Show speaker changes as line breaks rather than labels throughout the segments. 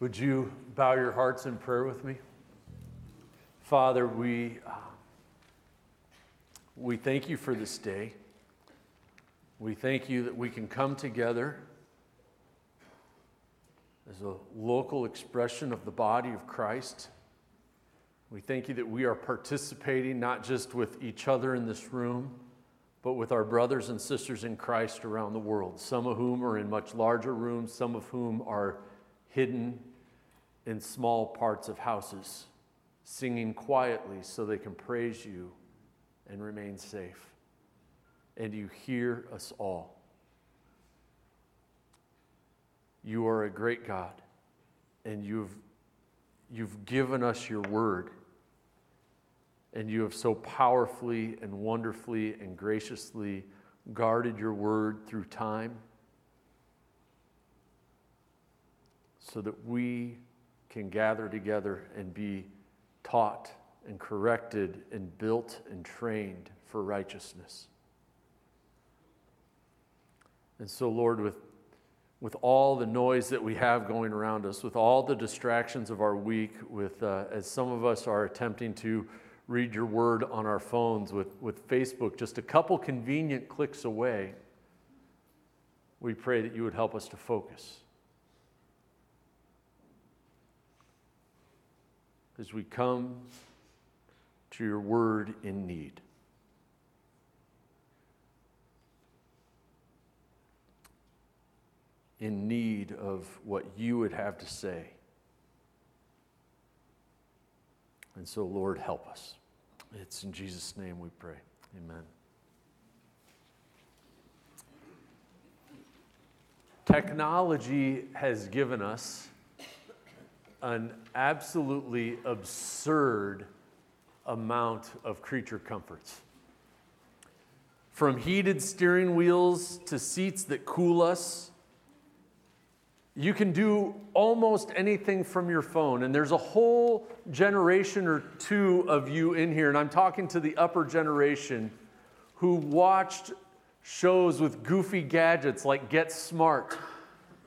Would you bow your hearts in prayer with me? Father, we, uh, we thank you for this day. We thank you that we can come together as a local expression of the body of Christ. We thank you that we are participating not just with each other in this room, but with our brothers and sisters in Christ around the world, some of whom are in much larger rooms, some of whom are hidden in small parts of houses, singing quietly so they can praise you and remain safe. And you hear us all. You are a great God, and you've, you've given us your word. And you have so powerfully and wonderfully and graciously guarded your word through time so that we can gather together and be taught and corrected and built and trained for righteousness. And so, Lord, with, with all the noise that we have going around us, with all the distractions of our week, with, uh, as some of us are attempting to read your word on our phones, with, with Facebook just a couple convenient clicks away, we pray that you would help us to focus as we come to your word in need. In need of what you would have to say. And so, Lord, help us. It's in Jesus' name we pray. Amen. Technology has given us an absolutely absurd amount of creature comforts. From heated steering wheels to seats that cool us, you can do almost anything from your phone. And there's a whole generation or two of you in here, and I'm talking to the upper generation who watched shows with goofy gadgets like Get Smart,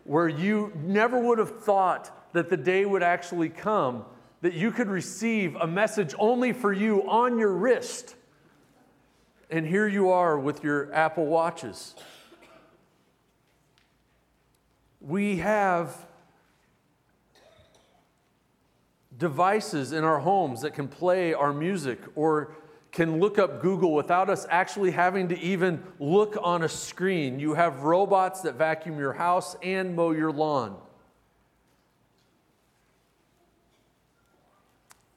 where you never would have thought that the day would actually come that you could receive a message only for you on your wrist. And here you are with your Apple Watches. We have devices in our homes that can play our music or can look up Google without us actually having to even look on a screen. You have robots that vacuum your house and mow your lawn.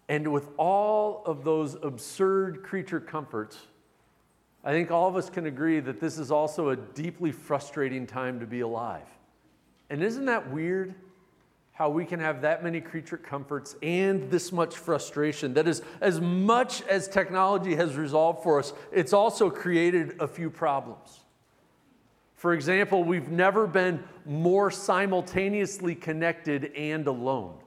And with all of those absurd creature comforts, I think all of us can agree that this is also a deeply frustrating time to be alive. And isn't that weird? How we can have that many creature comforts and this much frustration. That is, as much as technology has resolved for us, it's also created a few problems. For example, we've never been more simultaneously connected and alone.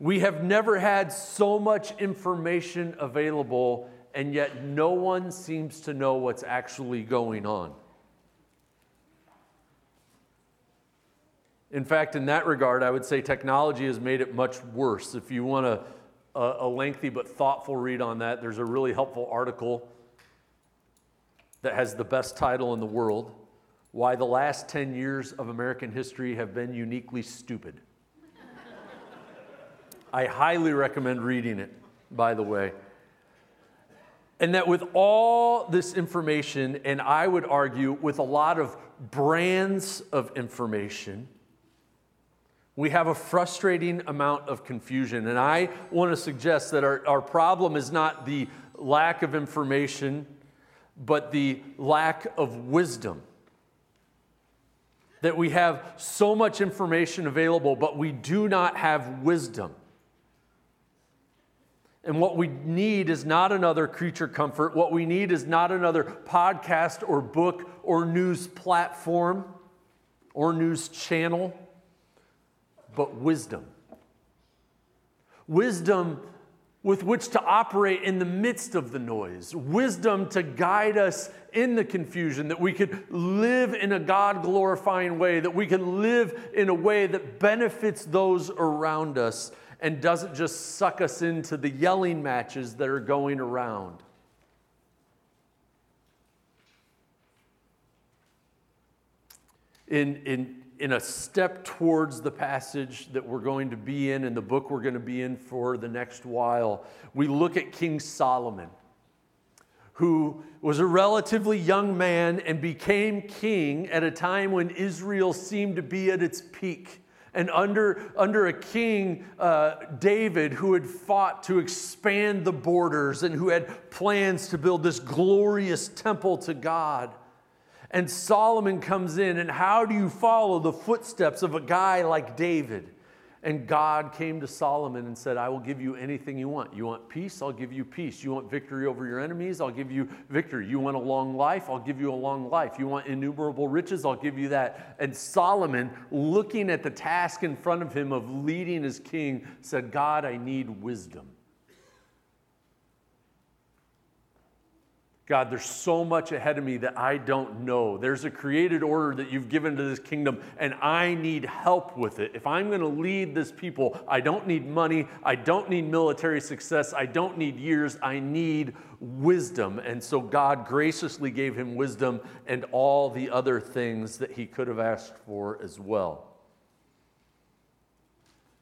We have never had so much information available, and yet no one seems to know what's actually going on. In fact, in that regard, I would say technology has made it much worse. If you want a, a, lengthy but thoughtful read on that, there's a really helpful article that has the best title in the world Why the Last 10 Years of American History Have Been Uniquely Stupid. I highly recommend reading it, by the way. And that with all this information, and I would argue with a lot of brands of information, we have a frustrating amount of confusion. And I want to suggest that our, our problem is not the lack of information, but the lack of wisdom. That we have so much information available, but we do not have wisdom. And what we need is not another creature comfort. What we need is not another podcast or book or news platform or news channel, but wisdom. Wisdom with which to operate in the midst of the noise, wisdom to guide us in the confusion, that we could live in a God glorifying way, that we can live in a way that benefits those around us and doesn't just suck us into the yelling matches that are going around. In, in in a step towards the passage that we're going to be in and the book we're going to be in for the next while, we look at King Solomon, who was a relatively young man and became king at a time when Israel seemed to be at its peak. And under, under a king, uh, David, who had fought to expand the borders and who had plans to build this glorious temple to God. And Solomon comes in, and how do you follow the footsteps of a guy like David? And God came to Solomon and said, I will give you anything you want. You want peace? I'll give you peace. You want victory over your enemies? I'll give you victory. You want a long life? I'll give you a long life. You want innumerable riches? I'll give you that. And Solomon, looking at the task in front of him of leading his king, said, God, I need wisdom. God, there's so much ahead of me that I don't know. There's a created order that you've given to this kingdom, and I need help with it. If I'm going to lead this people, I don't need money. I don't need military success. I don't need years. I need wisdom. And so God graciously gave him wisdom and all the other things that he could have asked for as well.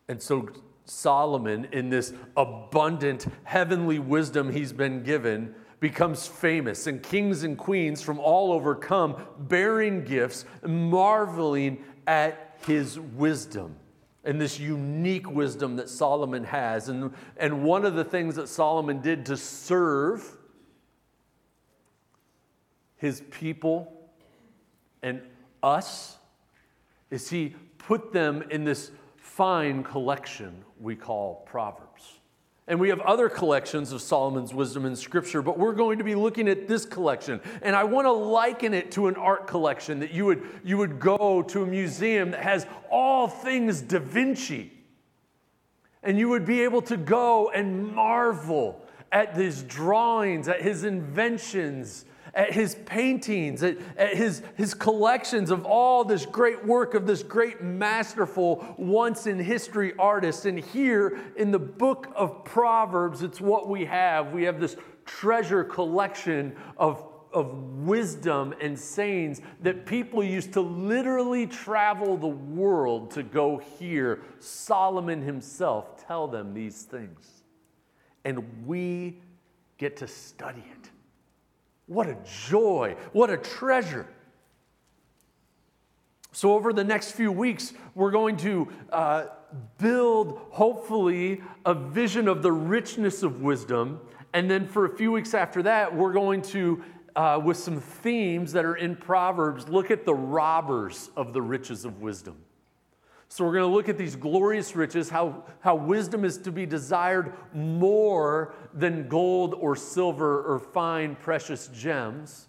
And so Solomon, in this abundant heavenly wisdom he's been given, becomes famous, and kings and queens from all over come bearing gifts, marveling at his wisdom and this unique wisdom that Solomon has. And, and one of the things that Solomon did to serve his people and us is he put them in this fine collection we call Proverbs. And we have other collections of Solomon's wisdom in Scripture, but we're going to be looking at this collection. And I want to liken it to an art collection that you would, you would go to a museum that has all things Da Vinci. And you would be able to go and marvel at his drawings, at his inventions, at his paintings, at, at, his, his collections of all this great work of this great masterful, once in history artist. And here in the book of Proverbs, it's what we have. We have this treasure collection of, of wisdom and sayings that people used to literally travel the world to go hear Solomon himself tell them these things. And we get to study it. What a joy. What a treasure. So, over the next few weeks, we're going to uh, build, hopefully, a vision of the richness of wisdom. And then for a few weeks after that, we're going to, uh, with some themes that are in Proverbs, look at the robbers of the riches of wisdom. So, we're going to look at these glorious riches, how, how wisdom is to be desired more than gold or silver or fine, precious gems.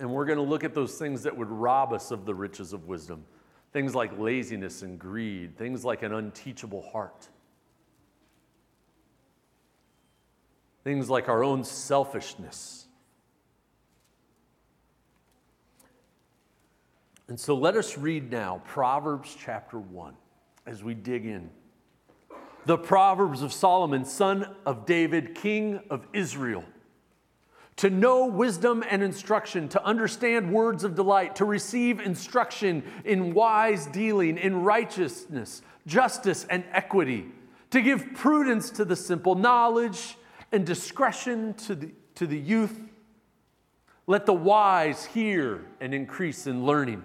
And we're going to look at those things that would rob us of the riches of wisdom things like laziness and greed, things like an unteachable heart, things like our own selfishness. And so let us read now Proverbs chapter 1 as we dig in. The Proverbs of Solomon, son of David, king of Israel. To know wisdom and instruction, to understand words of delight, to receive instruction in wise dealing, in righteousness, justice, and equity, to give prudence to the simple, knowledge and discretion to the, to the youth. Let the wise hear and increase in learning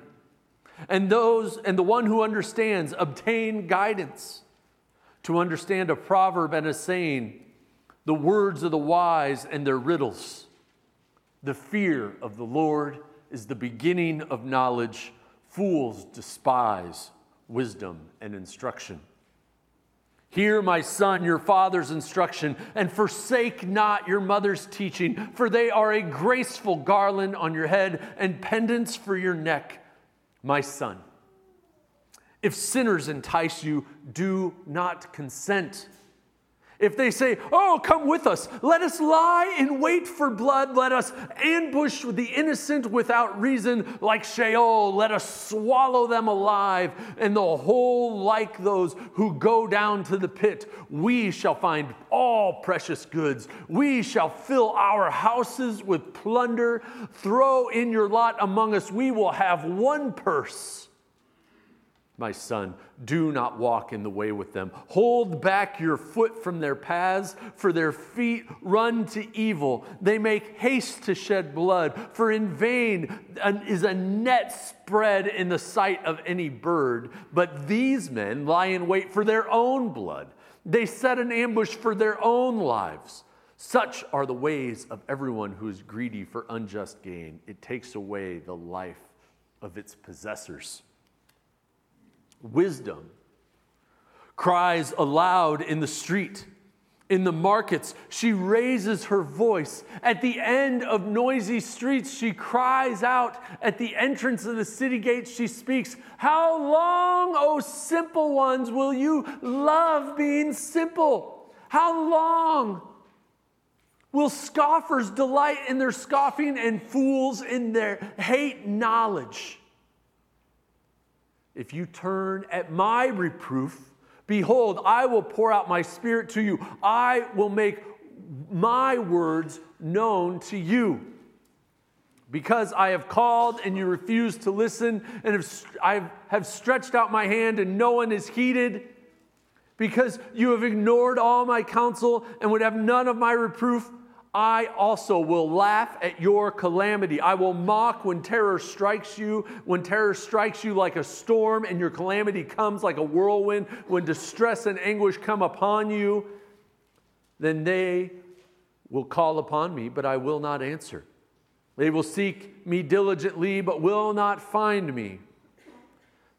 and those and the one who understands obtain guidance. To understand a proverb and a saying the words of the wise and their riddles. The fear of the lord is the beginning of knowledge. Fools despise wisdom and instruction. Hear, my son, your father's instruction, and forsake not your mother's teaching, for they are a graceful garland on your head and pendants for your neck. My son, if sinners entice you, do not consent. If they say, Oh, come with us, let us lie in wait for blood, let us ambush the innocent without reason, like Sheol, let us swallow them alive, and the whole like those who go down to the pit. We shall find all precious goods. We shall fill our houses with plunder. Throw in your lot among us. We will have one purse. My son, do not walk in the way with them. Hold back your foot from their paths, for their feet run to evil. They make haste to shed blood, for in vain is a net spread in the sight of any bird. But these men lie in wait for their own blood. They set an ambush for their own lives. Such are the ways of everyone who is greedy for unjust gain. It takes away the life of its possessors. Wisdom cries aloud in the street. In the markets, she raises her voice. At the end of noisy streets, she cries out. At the entrance of the city gates, she speaks, How long, O simple ones, will you love being simple? How long will scoffers delight in their scoffing and fools in their hate knowledge? If you turn at my reproof, behold, I will pour out my spirit to you. I will make my words known to you. Because I have called and you refuse to listen, and have, I have stretched out my hand and no one is heeded, because you have ignored all my counsel and would have none of my reproof, I also will laugh at your calamity. I will mock when terror strikes you, when terror strikes you like a storm and your calamity comes like a whirlwind, when distress and anguish come upon you, then they will call upon me, but I will not answer. They will seek me diligently, but will not find me,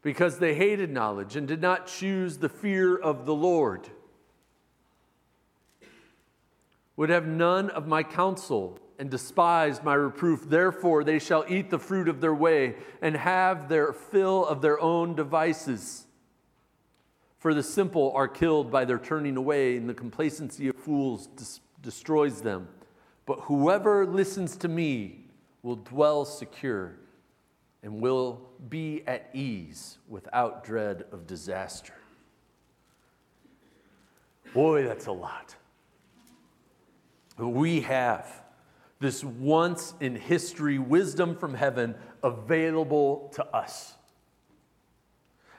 because they hated knowledge and did not choose the fear of the Lord would have none of my counsel and despised my reproof. Therefore, they shall eat the fruit of their way and have their fill of their own devices. For the simple are killed by their turning away, and the complacency of fools destroys them. But whoever listens to me will dwell secure and will be at ease without dread of disaster. Boy, that's a lot we have this once in history wisdom from heaven available to us.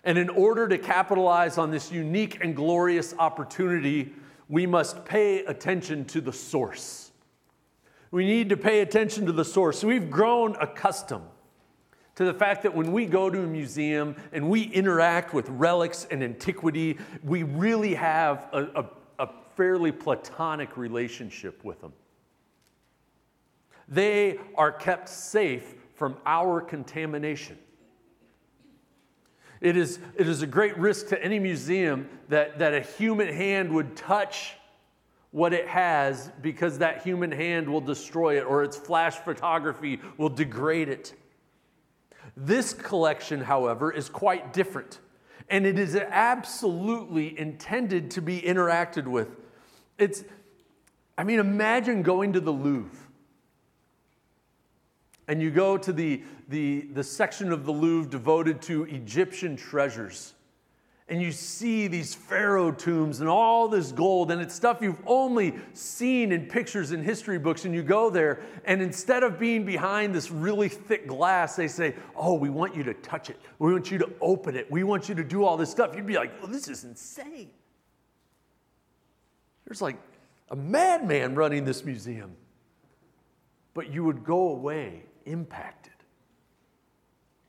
And in order to capitalize on this unique and glorious opportunity, we must pay attention to the source. We need to pay attention to the source. We've grown accustomed to the fact that when we go to a museum and we interact with relics and antiquity, we really have a, a fairly platonic relationship with them. They are kept safe from our contamination. It is, it is a great risk to any museum that, that a human hand would touch what it has because that human hand will destroy it or its flash photography will degrade it. This collection, however, is quite different, and it is absolutely intended to be interacted with. It's, I mean, imagine going to the Louvre and you go to the, the, the section of the Louvre devoted to Egyptian treasures, and you see these pharaoh tombs and all this gold, and it's stuff you've only seen in pictures in history books, and you go there, and instead of being behind this really thick glass, they say, Oh, we want you to touch it. We want you to open it. We want you to do all this stuff. You'd be like, this is insane. There's like a madman running this museum. But you would go away impacted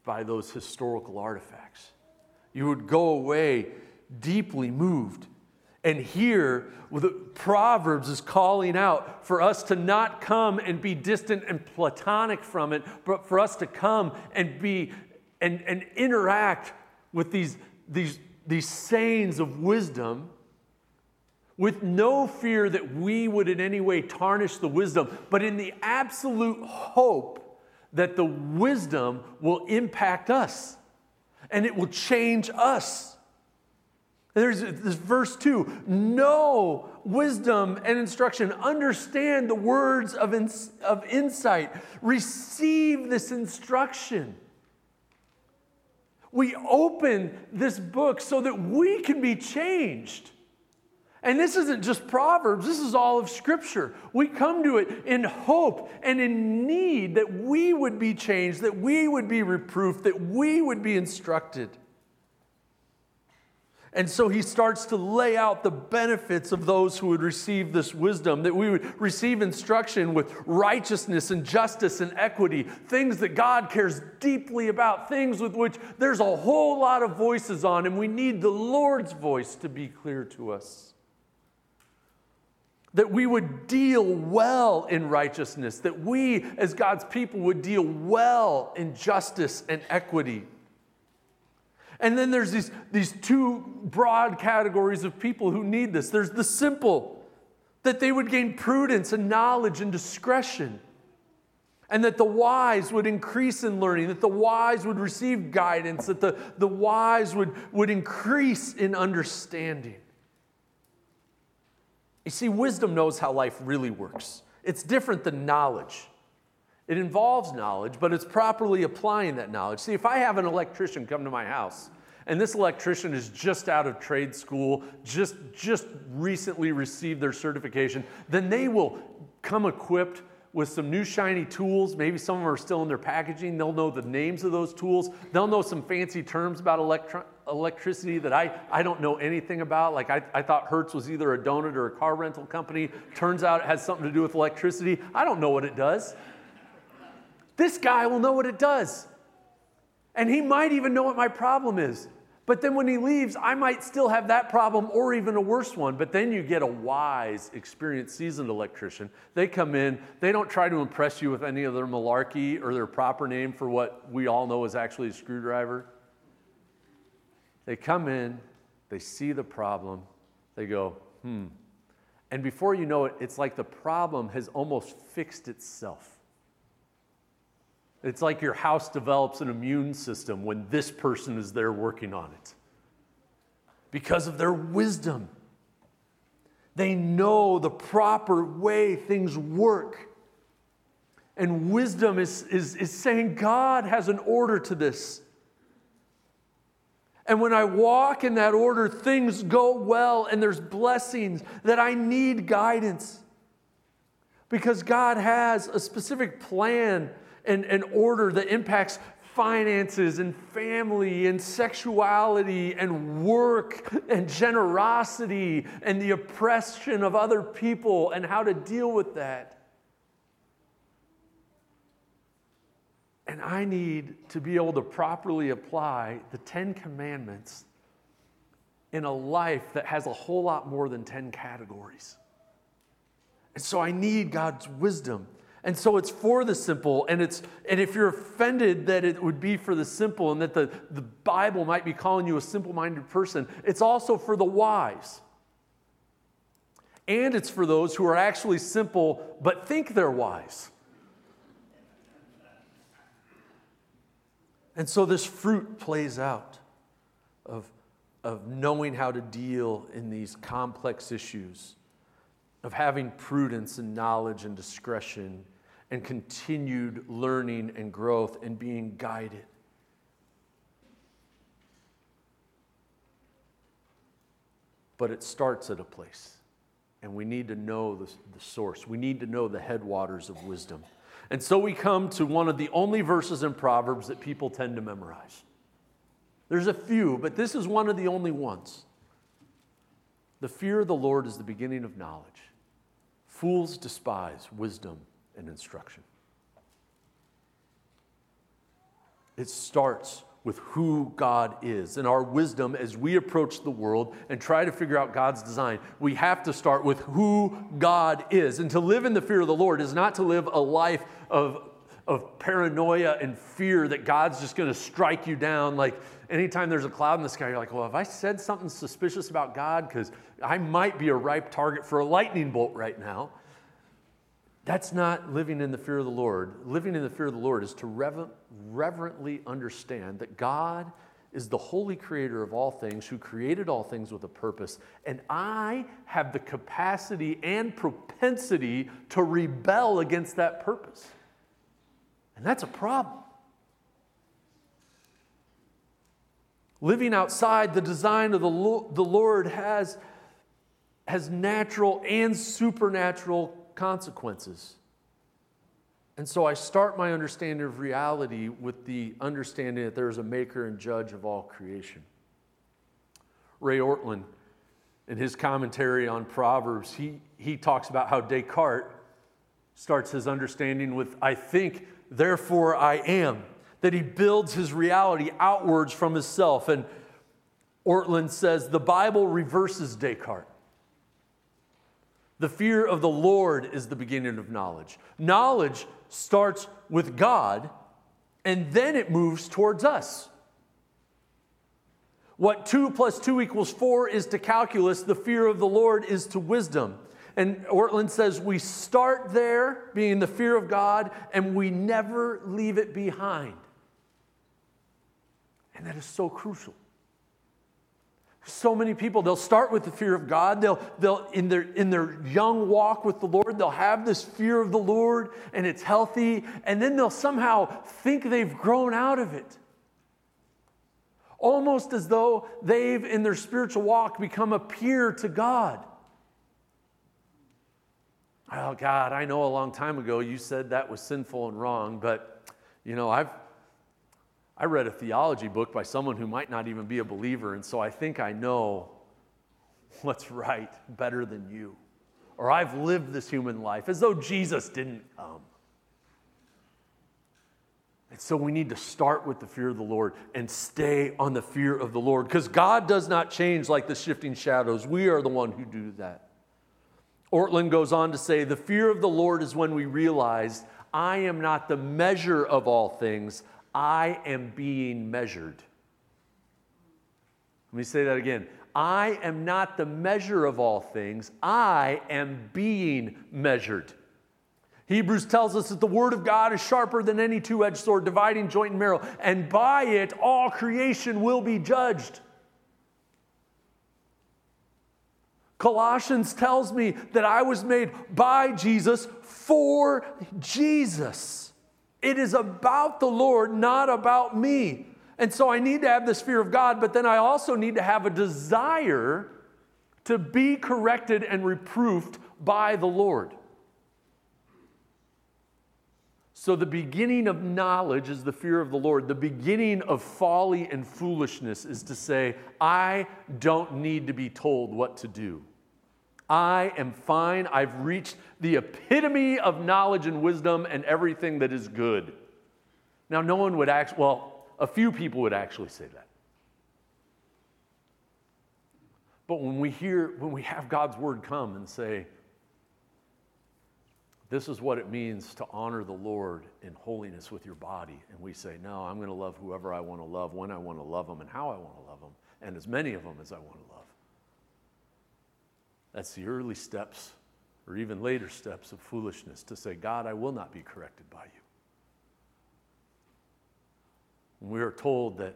by those historical artifacts. You would go away deeply moved. And here, the Proverbs is calling out for us to not come and be distant and platonic from it, but for us to come and be and, and interact with these, these, these sayings of wisdom with no fear that we would in any way tarnish the wisdom, but in the absolute hope that the wisdom will impact us and it will change us. There's this verse 2 know wisdom and instruction, understand the words of, of insight, receive this instruction. We open this book so that we can be changed. And this isn't just Proverbs, this is all of Scripture. We come to it in hope and in need that we would be changed, that we would be reproofed, that we would be instructed. And so he starts to lay out the benefits of those who would receive this wisdom, that we would receive instruction with righteousness and justice and equity, things that God cares deeply about, things with which there's a whole lot of voices on, and we need the Lord's voice to be clear to us. That we would deal well in righteousness, that we as God's people would deal well in justice and equity and then there's these, these two broad categories of people who need this. There's the simple, that they would gain prudence and knowledge and discretion. And that the wise would increase in learning, that the wise would receive guidance, that the, the wise would, would increase in understanding. You see, wisdom knows how life really works. It's different than knowledge. It involves knowledge, but it's properly applying that knowledge. See, if I have an electrician come to my house, and this electrician is just out of trade school, just, just recently received their certification, then they will come equipped with some new shiny tools. Maybe some of them are still in their packaging. They'll know the names of those tools. They'll know some fancy terms about electro- electricity that I, I don't know anything about. Like I, I thought Hertz was either a donut or a car rental company. Turns out it has something to do with electricity. I don't know what it does. This guy will know what it does. And he might even know what my problem is. But then when he leaves, I might still have that problem or even a worse one. But then you get a wise, experienced, seasoned electrician. They come in, they don't try to impress you with any of their malarkey or their proper name for what we all know is actually a screwdriver. They come in, they see the problem, they go, hmm. And before you know it, it's like the problem has almost fixed itself. It's like your house develops an immune system when this person is there working on it. Because of their wisdom, they know the proper way things work. And wisdom is, is, is saying God has an order to this. And when I walk in that order, things go well and there's blessings that I need guidance. Because God has a specific plan and, and order that impacts finances and family and sexuality and work and generosity and the oppression of other people and how to deal with that. And I need to be able to properly apply the Ten Commandments in a life that has a whole lot more than 10 categories. And so I need God's wisdom. And so it's for the simple, and it's and if you're offended that it would be for the simple and that the, the Bible might be calling you a simple-minded person, it's also for the wise. And it's for those who are actually simple but think they're wise. And so this fruit plays out of, of knowing how to deal in these complex issues, of having prudence and knowledge and discretion and continued learning and growth and being guided. But it starts at a place, and we need to know the, the source. We need to know the headwaters of wisdom. And so we come to one of the only verses in Proverbs that people tend to memorize. There's a few, but this is one of the only ones. The fear of the Lord is the beginning of knowledge. Fools despise wisdom and instruction. It starts with who God is. And our wisdom as we approach the world and try to figure out God's design, we have to start with who God is. And to live in the fear of the Lord is not to live a life of, of paranoia and fear that God's just to strike you down. Like anytime there's a cloud in the sky, you're like, well, have I said something suspicious about God? Because I might be a ripe target for a lightning bolt right now. That's not living in the fear of the Lord. Living in the fear of the Lord is to rever- reverently understand that God is the holy creator of all things who created all things with a purpose. And I have the capacity and propensity to rebel against that purpose. And that's a problem. Living outside the design of the, Lord has, has natural and supernatural consequences. And so I start my understanding of reality with the understanding that there is a maker and judge of all creation. Ray Ortlund, in his commentary on Proverbs, he, he talks about how Descartes starts his understanding with, I think, therefore I am, that he builds his reality outwards from himself. And Ortlund says the Bible reverses Descartes. The fear of the Lord is the beginning of knowledge. Knowledge starts with God and then it moves towards us. What 2 plus 2 equals 4 is to calculus, the fear of the Lord is to wisdom. And Ortlund says we start there, being the fear of God, and we never leave it behind. And that is so crucial. So many people, they'll start with the fear of God. They'll, they'll in, their, in their young walk with the Lord, they'll have this fear of the Lord and it's healthy, and then they'll somehow think they've grown out of it. Almost as though they've, in their spiritual walk, become a peer to God. Oh, God, I know a long time ago you said that was sinful and wrong, but, you know, I've, I read a theology book by someone who might not even be a believer, and so I think I know what's right better than you. Or I've lived this human life as though Jesus didn't come. And so we need to start with the fear of the Lord and stay on the fear of the Lord because God does not change like the shifting shadows. We are the one who do that. Ortlund goes on to say, The fear of the Lord is when we realize I am not the measure of all things, I am being measured. Let me say that again. I am not the measure of all things, I am being measured. Hebrews tells us that the word of God is sharper than any two edged sword, dividing joint and marrow, and by it all creation will be judged. Colossians tells me that I was made by Jesus for Jesus. It is about the Lord, not about me. And so I need to have this fear of God, but then I also need to have a desire to be corrected and reproofed by the Lord. So, the beginning of knowledge is the fear of the Lord. The beginning of folly and foolishness is to say, I don't need to be told what to do. I am fine. I've reached the epitome of knowledge and wisdom and everything that is good. Now, no one would actually, well, a few people would actually say that. But when we hear, when we have God's word come and say, this is what it means to honor the Lord in holiness with your body. And we say, no, I'm going to love whoever I want to love, when I want to love them, and how I want to love them, and as many of them as I want to love. That's the early steps, or even later steps of foolishness to say, God, I will not be corrected by you. we are told that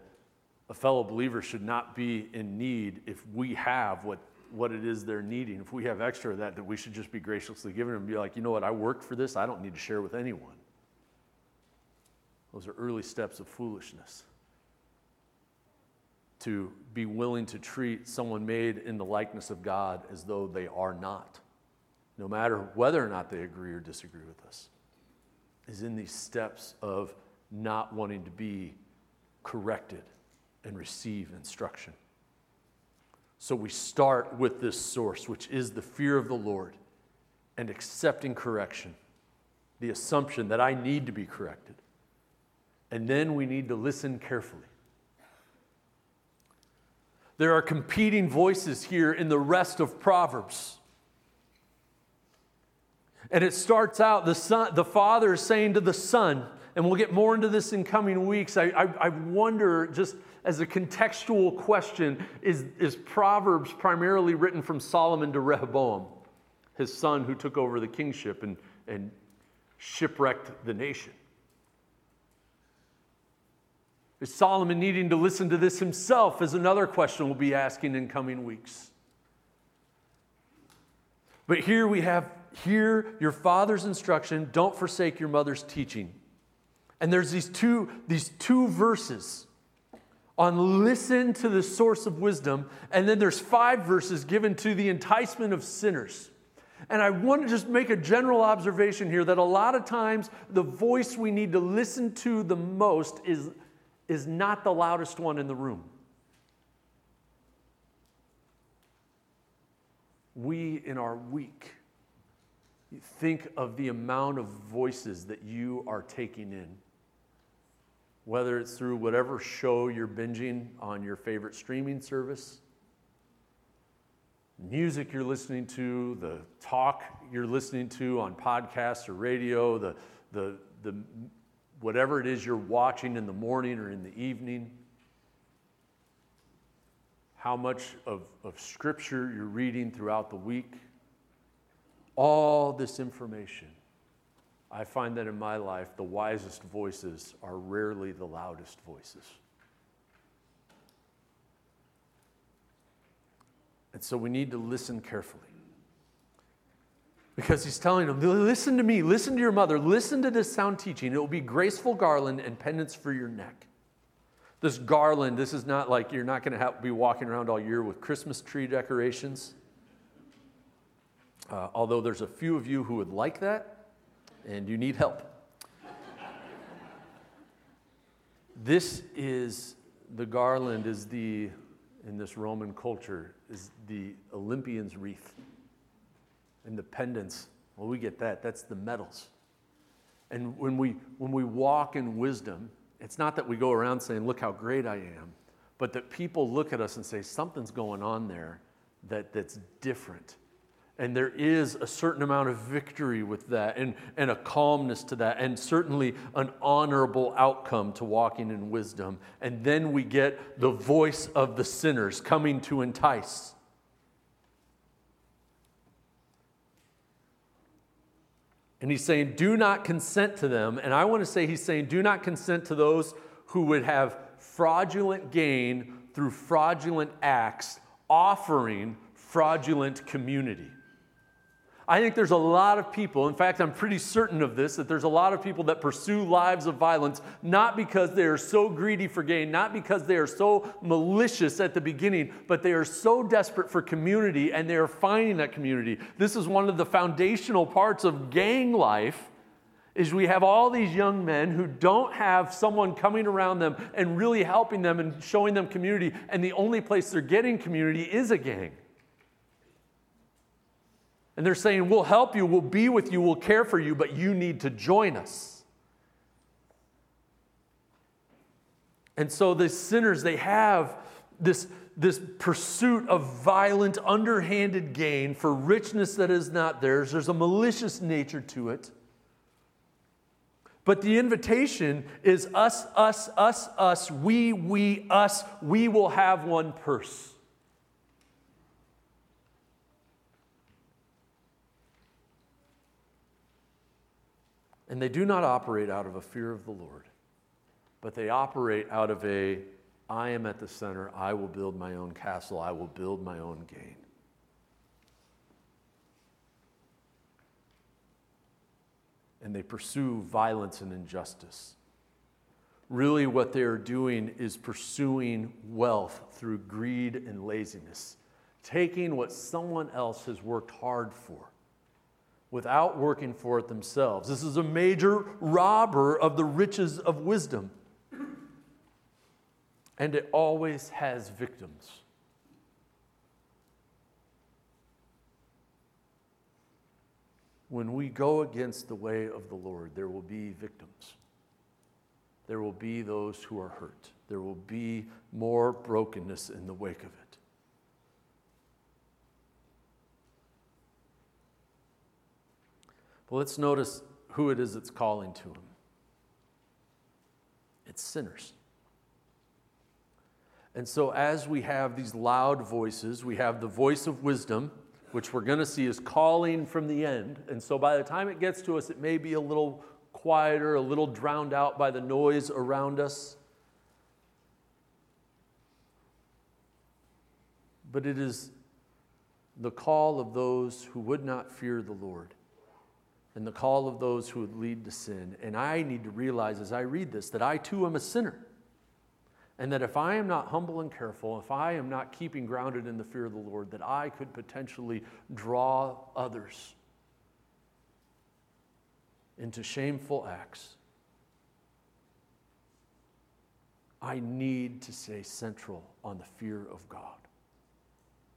a fellow believer should not be in need if we have what, what it is they're needing. If we have extra of that, that we should just be graciously given and be like, you know what, I worked for this, I don't need to share with anyone. Those are early steps of foolishness to be willing to treat someone made in the likeness of God as though they are not, no matter whether or not they agree or disagree with us, is in these steps of not wanting to be corrected and receive instruction. So we start with this source, which is the fear of the Lord and accepting correction, the assumption that I need to be corrected. And then we need to listen carefully there are competing voices here in the rest of Proverbs. And it starts out the, son, the father is saying to the son, and we'll get more into this in coming weeks. I, I, I wonder, just as a contextual question, is, is Proverbs primarily written from Solomon to Rehoboam, his son who took over the kingship and, and shipwrecked the nation? Is Solomon needing to listen to this himself? Is another question we'll be asking in coming weeks. But here we have hear your father's instruction, don't forsake your mother's teaching. And there's these two, these two verses on listen to the source of wisdom, and then there's five verses given to the enticement of sinners. And I want to just make a general observation here that a lot of times the voice we need to listen to the most is, is not the loudest one in the room. We, in our week, think of the amount of voices that you are taking in. Whether it's through whatever show you're binging on your favorite streaming service, music you're listening to, the talk you're listening to on podcasts or radio, the, the, the, whatever it is you're watching in the morning or in the evening, how much of, of scripture you're reading throughout the week, all this information. I find that in my life, the wisest voices are rarely the loudest voices. And so we need to listen carefully. Because he's telling them, listen to me, listen to your mother, listen to this sound teaching. It will be graceful garland and pendants for your neck. This garland, this is not like you're not going to be walking around all year with Christmas tree decorations. Uh, although there's a few of you who would like that, and you need help. this is the garland, is the in this Roman culture is the Olympian's wreath pendants. Well, we get that. That's the medals. And when we, when we walk in wisdom, it's not that we go around saying, Look how great I am, but that people look at us and say, Something's going on there that, that's different. And there is a certain amount of victory with that and, and a calmness to that, and certainly an honorable outcome to walking in wisdom. And then we get the voice of the sinners coming to entice. And he's saying, do not consent to them. And I want to say, he's saying, do not consent to those who would have fraudulent gain through fraudulent acts, offering fraudulent community. I think there's a lot of people, in fact, I'm pretty certain of this, that there's a lot of people that pursue lives of violence not because they are so greedy for gain, not because they are so malicious at the beginning, but they are so desperate for community and they are finding that community. This is one of the foundational parts of gang life is we have all these young men who don't have someone coming around them and really helping them and showing them community and the only place they're getting community is a gang. And they're saying, We'll help you, we'll be with you, we'll care for you, but you need to join us. And so the sinners, they have this, this pursuit of violent, underhanded gain for richness that is not theirs. There's a malicious nature to it. But the invitation is us, us, us, us, we, we, us. We will have one purse. And they do not operate out of a fear of the Lord, but they operate out of a I am at the center, I will build my own castle, I will build my own gain. And they pursue violence and injustice. Really, what they are doing is pursuing wealth through greed and laziness, taking what someone else has worked hard for without working for it themselves. This is a major robber of the riches of wisdom. And it always has victims. When we go against the way of the Lord, there will be victims. There will be those who are hurt. There will be more brokenness in the wake of it. Well, let's notice who it is that's calling to him it's sinners. And so, as we have these loud voices, we have the voice of wisdom, which we're going to see is calling from the end. And so, by the time it gets to us, it may be a little quieter, a little drowned out by the noise around us. But it is the call of those who would not fear the Lord and the call of those who would lead to sin. And I need to realize as I read this that I too am a sinner. And that if I am not humble and careful, if I am not keeping grounded in the fear of the Lord, that I could potentially draw others into shameful acts. I need to stay central on the fear of God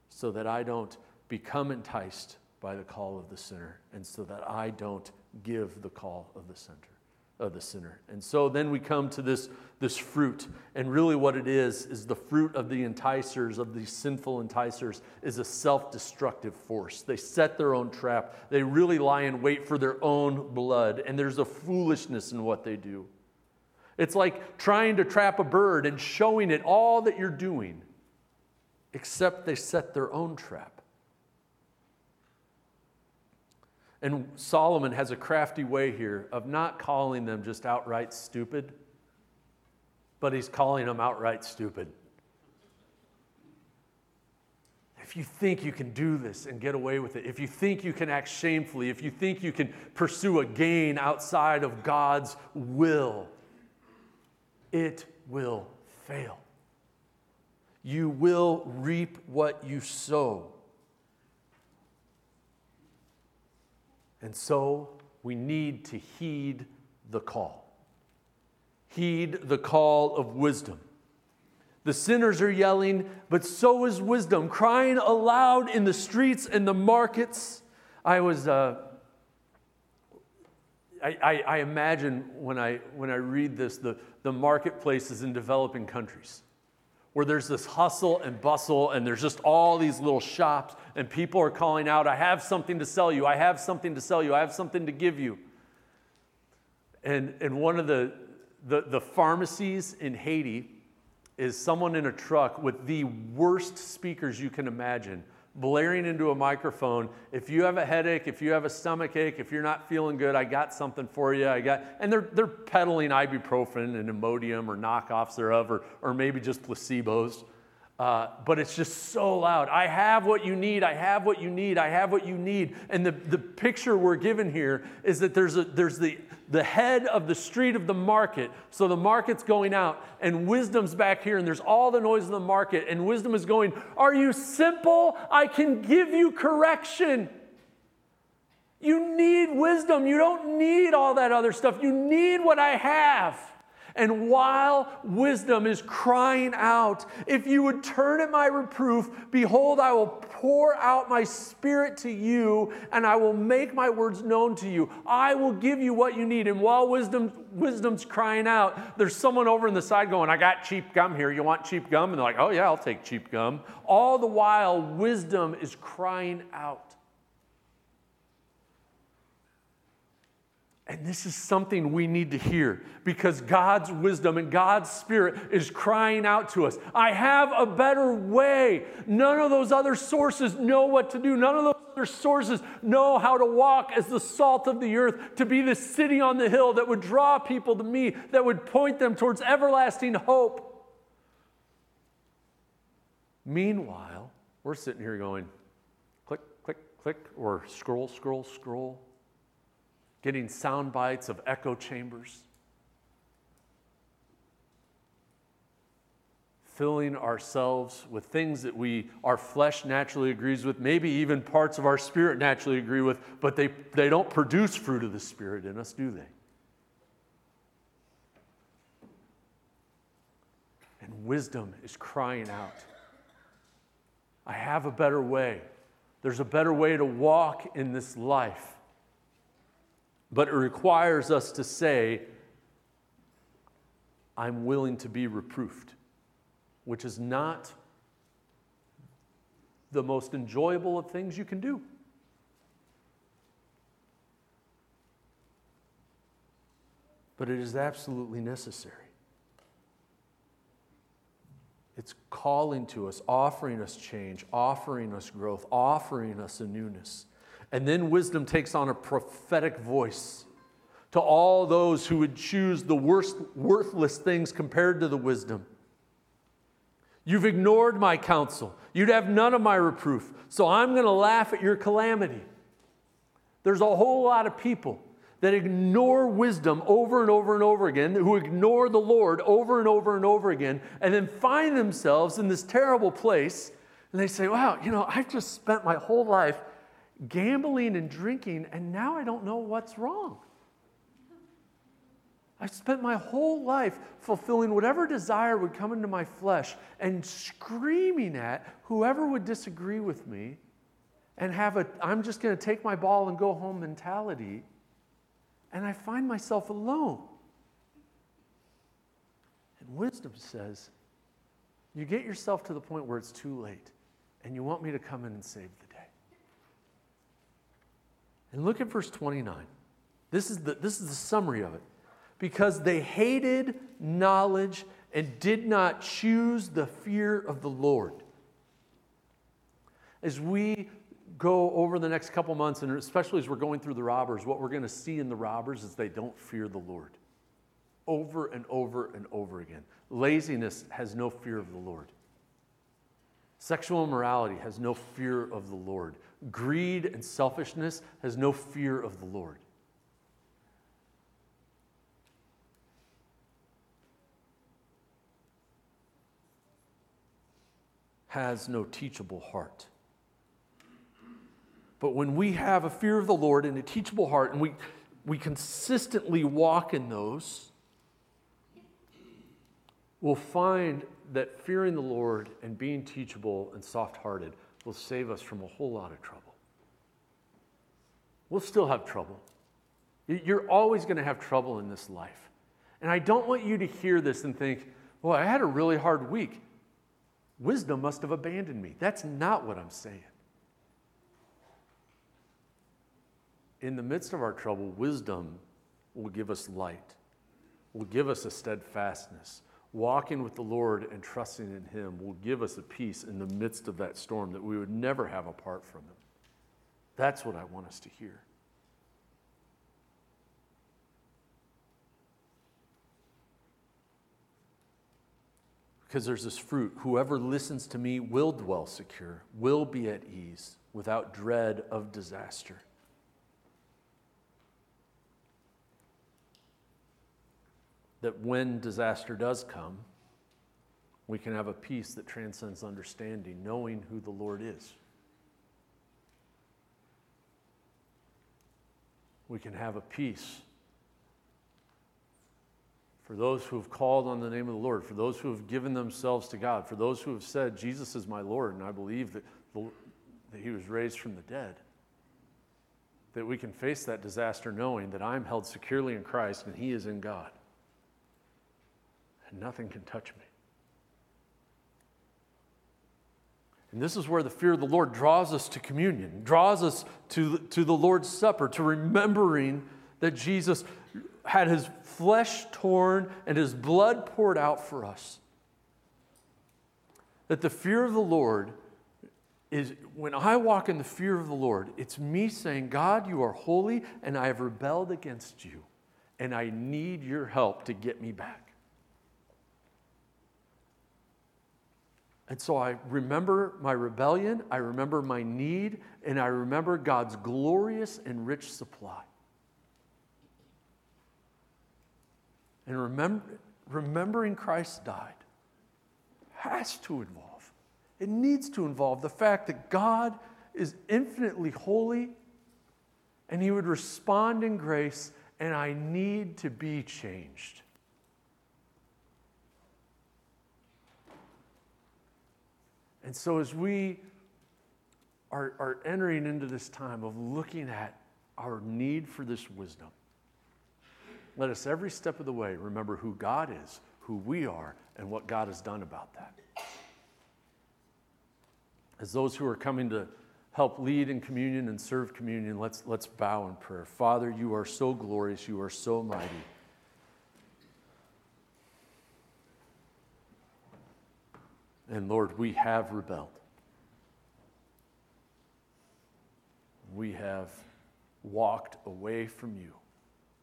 so that I don't become enticed by the call of the sinner and so that I don't give the call of the center of the sinner. And so then we come to this, this fruit. And really, what it is, is the fruit of the enticers, of these sinful enticers, is a self destructive force. They set their own trap, they really lie in wait for their own blood. And there's a foolishness in what they do. It's like trying to trap a bird and showing it all that you're doing, except they set their own trap. And Solomon has a crafty way here of not calling them just outright stupid, but he's calling them outright stupid. If you think you can do this and get away with it, if you think you can act shamefully, if you think you can pursue a gain outside of God's will, it will fail. You will reap what you sow. And so we need to heed the call. Heed the call of wisdom. The sinners are yelling, but so is wisdom, crying aloud in the streets and the markets. I was, uh, I, I, I, imagine when I, when I read this, the, the marketplaces in developing countries where there's this hustle and bustle and there's just all these little shops and people are calling out, I have something to sell you, I have something to sell you, I have something to give you. And, and one of the, the, the pharmacies in Haiti is someone in a truck with the worst speakers you can imagine blaring into a microphone. If you have a headache, if you have a stomach ache, if you're not feeling good, I got something for you. I got, and they're, they're peddling ibuprofen and Imodium or knockoffs thereof, or, or maybe just placebos. Uh, but it's just so loud. I have what you need. I have what you need. I have what you need. And the, the picture we're given here is that there's, a, there's the, the head of the street of the market. So the market's going out, and wisdom's back here, and there's all the noise in the market. And wisdom is going, Are you simple? I can give you correction. You need wisdom. You don't need all that other stuff. You need what I have. And while wisdom is crying out, if you would turn at my reproof, behold, I will pour out my spirit to you, and I will make my words known to you. I will give you what you need. And while wisdom, wisdom's crying out, there's someone over in the side going, I got cheap gum here. You want cheap gum? And they're like, Oh, yeah, I'll take cheap gum. All the while, wisdom is crying out. And this is something we need to hear because God's wisdom and God's spirit is crying out to us. I have a better way. None of those other sources know what to do. None of those other sources know how to walk as the salt of the earth, to be the city on the hill that would draw people to me, that would point them towards everlasting hope. Meanwhile, we're sitting here going, click, click, click, or scroll, scroll, scroll getting sound bites of echo chambers, filling ourselves with things that we our flesh naturally agrees with, maybe even parts of our spirit naturally agree with, but they, they don't produce fruit of the spirit in us, do they? And wisdom is crying out. I have a better way. There's a better way to walk in this life but it requires us to say, I'm willing to be reproofed, which is not the most enjoyable of things you can do. But it is absolutely necessary. It's calling to us, offering us change, offering us growth, offering us a newness. And then wisdom takes on a prophetic voice to all those who would choose the worst, worthless things compared to the wisdom. You've ignored my counsel. You'd have none of my reproof. So I'm going to laugh at your calamity. There's a whole lot of people that ignore wisdom over and over and over again, who ignore the Lord over and over and over again, and then find themselves in this terrible place. And they say, Wow, you know, I've just spent my whole life gambling and drinking, and now I don't know what's wrong. I spent my whole life fulfilling whatever desire would come into my flesh and screaming at whoever would disagree with me and have a I'm just going to take my ball and go home mentality. And I find myself alone. And wisdom says, you get yourself to the point where it's too late and you want me to come in and save. And look at verse 29. This is the, this is the summary of it because they hated knowledge and did not choose the fear of the Lord. As we go over the next couple months, and especially as we're going through the Proverbs, what we're going to see in the Proverbs is they don't fear the Lord. Over and over and over again. Laziness has no fear of the Lord. Sexual immorality has no fear of the Lord. Greed and selfishness has no fear of the Lord. has no teachable heart. But when we have a fear of the Lord and a teachable heart, and we, we consistently walk in those, we'll find that fearing the Lord and being teachable and soft hearted will save us from a whole lot of trouble. We'll still have trouble. You're always going to have trouble in this life. And I don't want you to hear this and think, well, I had a really hard week. Wisdom must have abandoned me. That's not what I'm saying. In the midst of our trouble, wisdom will give us light, will give us a steadfastness. Walking with the Lord and trusting in Him will give us a peace in the midst of that storm that we would never have apart from Him. That's what I want us to hear. Because there's this fruit. Whoever listens to me will dwell secure, will be at ease, without dread of disaster. That when disaster does come, we can have a peace that transcends understanding, knowing who the Lord is. We can have a peace for those who have called on the name of the Lord, for those who have given themselves to God, for those who have said, Jesus is my Lord, and I believe that, the, that he was raised from the dead, that we can face that disaster knowing that I'm held securely in Christ and he is in God. And nothing can touch me. And this is where the fear of the Lord draws us to communion, draws us to, to the Lord's Supper, to remembering that Jesus had his flesh torn and his blood poured out for us. That the fear of the Lord is when I walk in the fear of the Lord, it's me saying, God, you are holy and I have rebelled against you, and I need your help to get me back. And so I remember my rebellion, I remember my need, and I remember God's glorious and rich supply. And remember, remembering Christ died has to involve, it needs to involve the fact that God is infinitely holy and He would respond in grace, and I need to be changed. And so, as we are, are entering into this time of looking at our need for this wisdom, let us every step of the way remember who God is, who we are, and what God has done about that. As those who are coming to help lead in communion and serve communion, let's, let's bow in prayer. Father, you are so glorious, you are so mighty. And Lord, we have rebelled. We have walked away from you,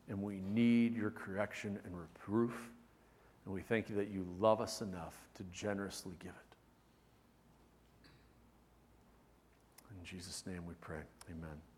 and we need your correction and reproof. And we thank you that you love us enough to generously give it. In Jesus' name we pray. Amen.